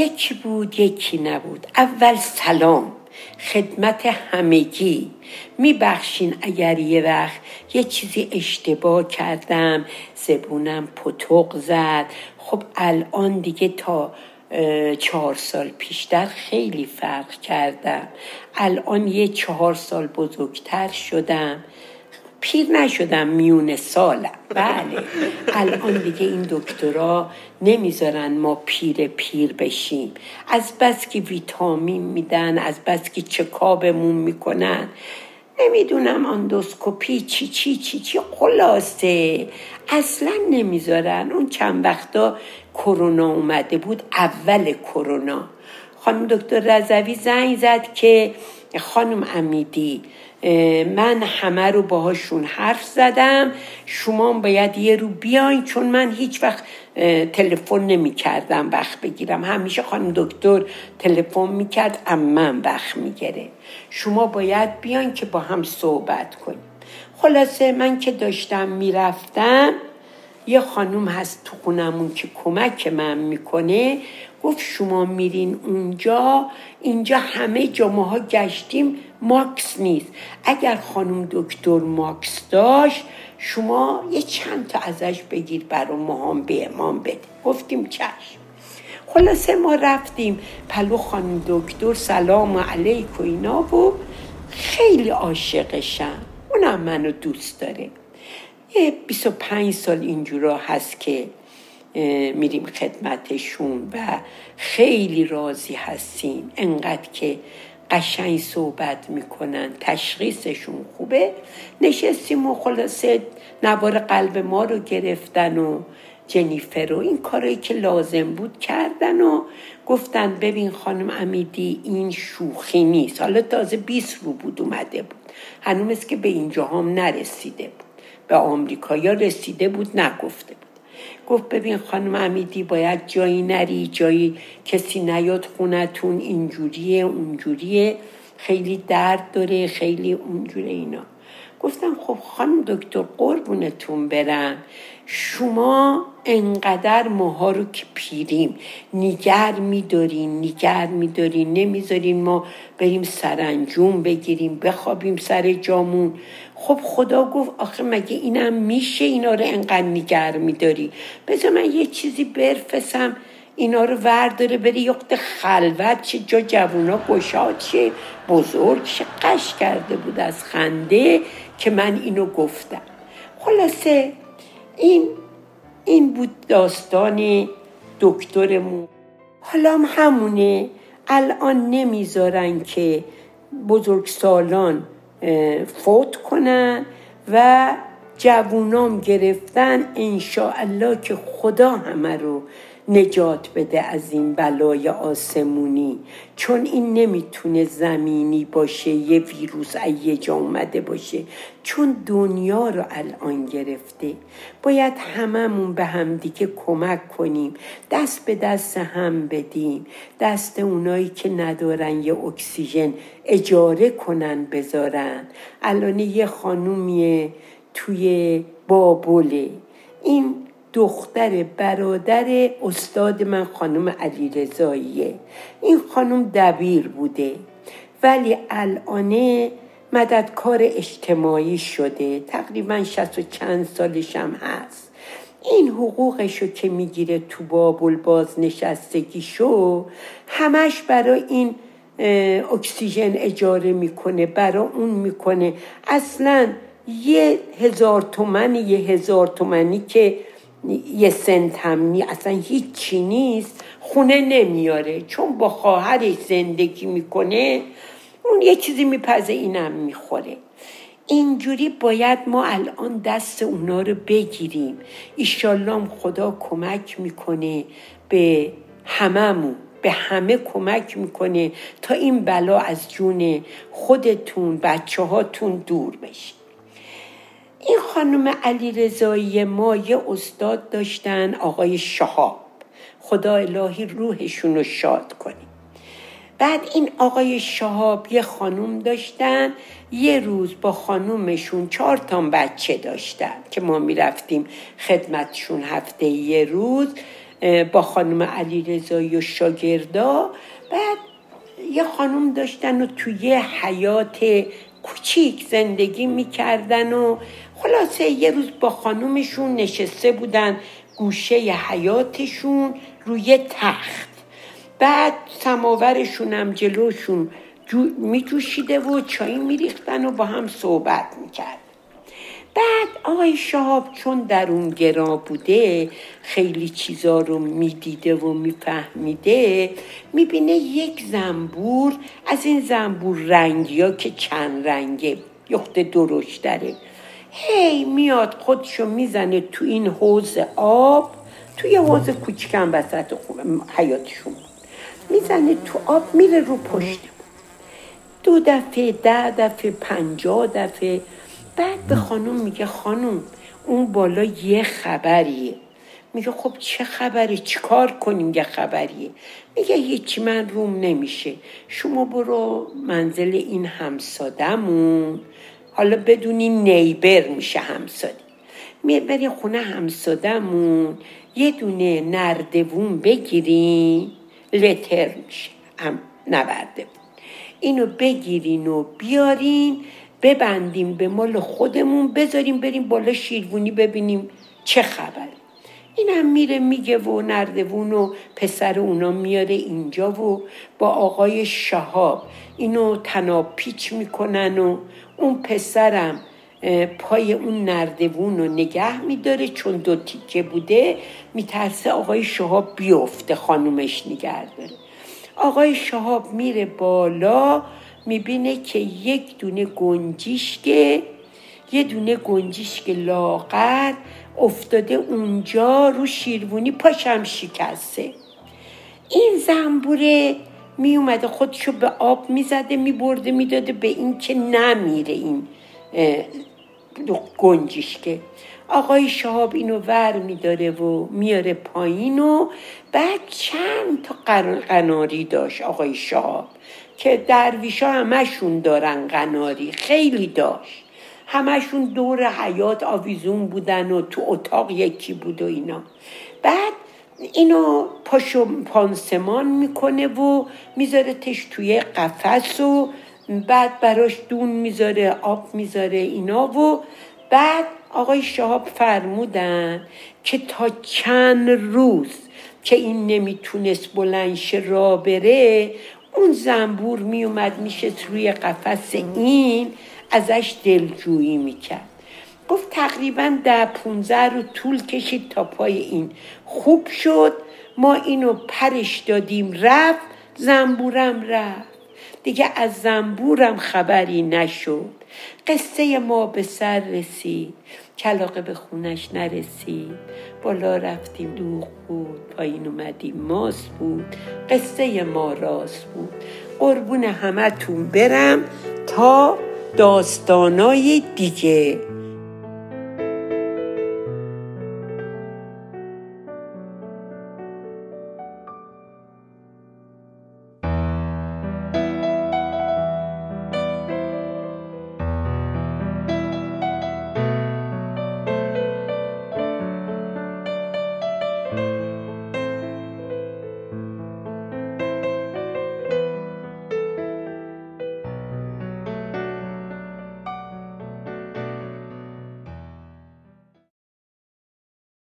یکی بود یکی نبود. اول سلام خدمت همگی. میبخشین اگر یه وقت یه چیزی اشتباه کردم زبونم پتوق زد. خب الان دیگه تا چهار سال پیشتر خیلی فرق کردم. الان یه چهار سال بزرگتر شدم. پیر نشدم میون سالم. بله. الان دیگه این دکترا نمی‌ذارن ما پیر پیر بشیم. از بس که ویتامین میدن از بس که چکابمون می‌کنن. نمی‌دونم اندوسکوپی چی چی چی چی. خلاصه. اصلا نمی‌ذارن. اون چند وقتا کرونا اومده بود اول کرونا. خانم دکتر رضوی زنگ زد که خانم امیدی من همه رو باهاشون حرف زدم. شما باید یه رو بیاین چون من هیچ وقت تلفن نمی کردم وقت بگیرم. همیشه خانم دکتر تلفن می‌کرد اما من وقت می‌گیره. شما باید بیاین که با هم صحبت کنیم. خلاصه من که داشتم می‌رفتم یه خانوم هست تو خونمون که کمک من می‌کنه. گفت شما میرین اونجا اینجا همه جامعه گشتیم ماکس نیست. اگر خانم دکتر ماکس داشت شما یه چند تا ازش بگیر برا ما هم به امام بده گفتیم چشم. خلاصه ما رفتیم پلو خانم دکتر سلام علیک و اینا و خیلی عاشقشم. اونم منو دوست داره. یه 25 سال اینجورا هست که میریم خدمتشون و خیلی راضی هستیم. انقدر که قشنگ صحبت می‌کنن تشخیصشون خوبه. نشستیم و خلاصه نوار قلب ما رو گرفتن و جنیفر و این کارایی که لازم بود کردن و گفتن ببین خانم امیدی این شوخی نیست. حالا تازه 20 رو بود اومده بود. هنوز که به اینجا هم نرسیده بود. به آمریکایا رسیده بود نگفته. گفت ببین خانم امیدی باید جایی نری جایی کسی نیاد خونتون اینجوریه اونجوریه خیلی درد داره خیلی اونجوره اینا. گفتم خب خانم دکتر قربونتون برم. شما انقدر ماها رو که پیریم. نیگر میدارین نیگر میدارین. نمی‌ذارین ما بریم سرانجوم بگیریم بخوابیم سر جامون. خب خدا گفت آخه مگه اینم میشه اینا رو انقدر نیگر میداری؟ بذار من یه چیزی برفسم. اینا رو ورداره بری یخت خلوت چه جا جوونا گشاد چه بزرگ چه قش کرده بود از خنده. که من اینو گفتم. خلاصه این این بود داستان دکترمون. حالا هم همونه. الان نمی‌ذارن که بزرگسالان فوت کنن و جوونام گرفتن. انشاءالله که خدا همه رو نجات بده از این بلای آسمونی. چون این نمی‌تونه زمینی باشه یه ویروس یه جا اومده باشه. چون دنیا رو الان گرفته باید هممون به همدیگه کمک کنیم. دست به دست هم بدیم. دست اونایی که ندارن یه اکسیژن اجاره کنن بذارن. الان یه خانومیه توی بابله. این دختر برادر استاد من خانم علی رضاییه این خانم دبیر بوده. ولی الانه مددکار اجتماعی شده. تقریبا شست و چند سالش هم هست. این حقوقشو که می‌گیره تو بابل بازنشستگی شو همش برای این اکسیژن اجاره می‌کنه برای اون می‌کنه. اصلا یه هزار تومن یه هزار تومنی که یه سنت هم نی اصلا هیچی نیست. خونه نمیاره. چون با خواهرش زندگی می‌کنه اون یه چیزی میپزه اینم می‌خوره. اینجوری باید ما الان دست اونا رو بگیریم. ایشالله خدا کمک می‌کنه به هممون به همه کمک می‌کنه تا این بلا از جون خودتون بچه هاتون دور بشه. این خانم علی رضایی ما یه استاد داشتن آقای شهاب. خدا الهی روحشون رو شاد کنه بعد این آقای شهاب یه خانوم داشتن یه روز با خانومشون چهار تا بچه داشتن که ما می‌رفتیم خدمتشون هفته یه روز با خانم علی رضایی و شاگردا. بعد یه خانم داشتن و توی حیات کوچیک زندگی می‌کردن و خلاصه یه روز با خانومشون نشسته بودن گوشه حیاتشون روی تخت. بعد سماورشون هم جلوشون میجوشیده و چای میریختن و با هم صحبت می‌کرد. بعد آقای شهاب چون در اون گرا بوده خیلی چیزا رو می‌دیده و میفهمیده می‌بینه یک زنبور از این زنبور رنگی ها که چند رنگه یخت درش داره هی میاد خودشو می‌زنه تو این حوز آب توی حوز کوچکم وسط حیاتشون. می‌زنه تو آب میره رو پشت. دو دفعه ده دفعه پنجاه دفعه. بعد به خانم میگه خانم اون بالا یه خبریه. میگه خب چه خبری؟ چیکار کنیم یه خبریه؟ میگه هیچی من روم نمیشه. شما برو منزل این همسادمون حالا بدونی نیبر میشه همسادی. بری خونه همسادمون یه دونه نردوون بگیرین لتر میشه. هم نورده اینو بگیرین و بیارین ببندیم به مال خودمون بذاریم بریم بالا شیروونی ببینیم چه خبر. اینم میره میگه و نردوون و پسر اونا میاره اینجا و با آقای شهاب اینو تناپیچ می‌کنن و اون پسرم پای اون نردوون رو نگه میداره. چون دو تیکه بوده میترسه آقای شهاب بیفته خانومش نگه داره. آقای شهاب میره بالا می‌بینه که یک دونه گنجیشک یه دونه گنجیشک لاغر افتاده اونجا رو شیروونی پاشم شکسته. این زنبوره می اومده خودشو به آب می‌زده میبرده می‌داده به این که نمیره این گنجیشکه آقای شهاب اینو ور میداره و میاره پایین و بعد چند تا قناری داشت آقای شهاب که درویش ها همشون دارن قناری خیلی داشت. همشون دور حیات آویزون بودن و تو اتاق یکی بود و اینا. بعد اینو پاشو پانسمان می‌کنه و می‌ذاره تش توی قفس و بعد براش دون می‌ذاره آب می‌ذاره اینا و بعد آقای شهاب فرمودن که تا چند روز که این نمی‌تونست بلنش را بره اون زنبور میومد میشه روی قفس این ازش دلجویی می‌کرد. گفت تقریبا ده پونزه رو طول کشید تا پای این. خوب شد. ما اینو پرش دادیم رفت. زنبورم رفت. دیگه از زنبورم خبری نشد. قصه ما به سر رسید. کلاقه به خونش نرسید. بالا رفتیم دوغ بود. پایین اومدیم ماس بود. قصه ما راست بود. قربون همتون برم تا داستانای دیگه.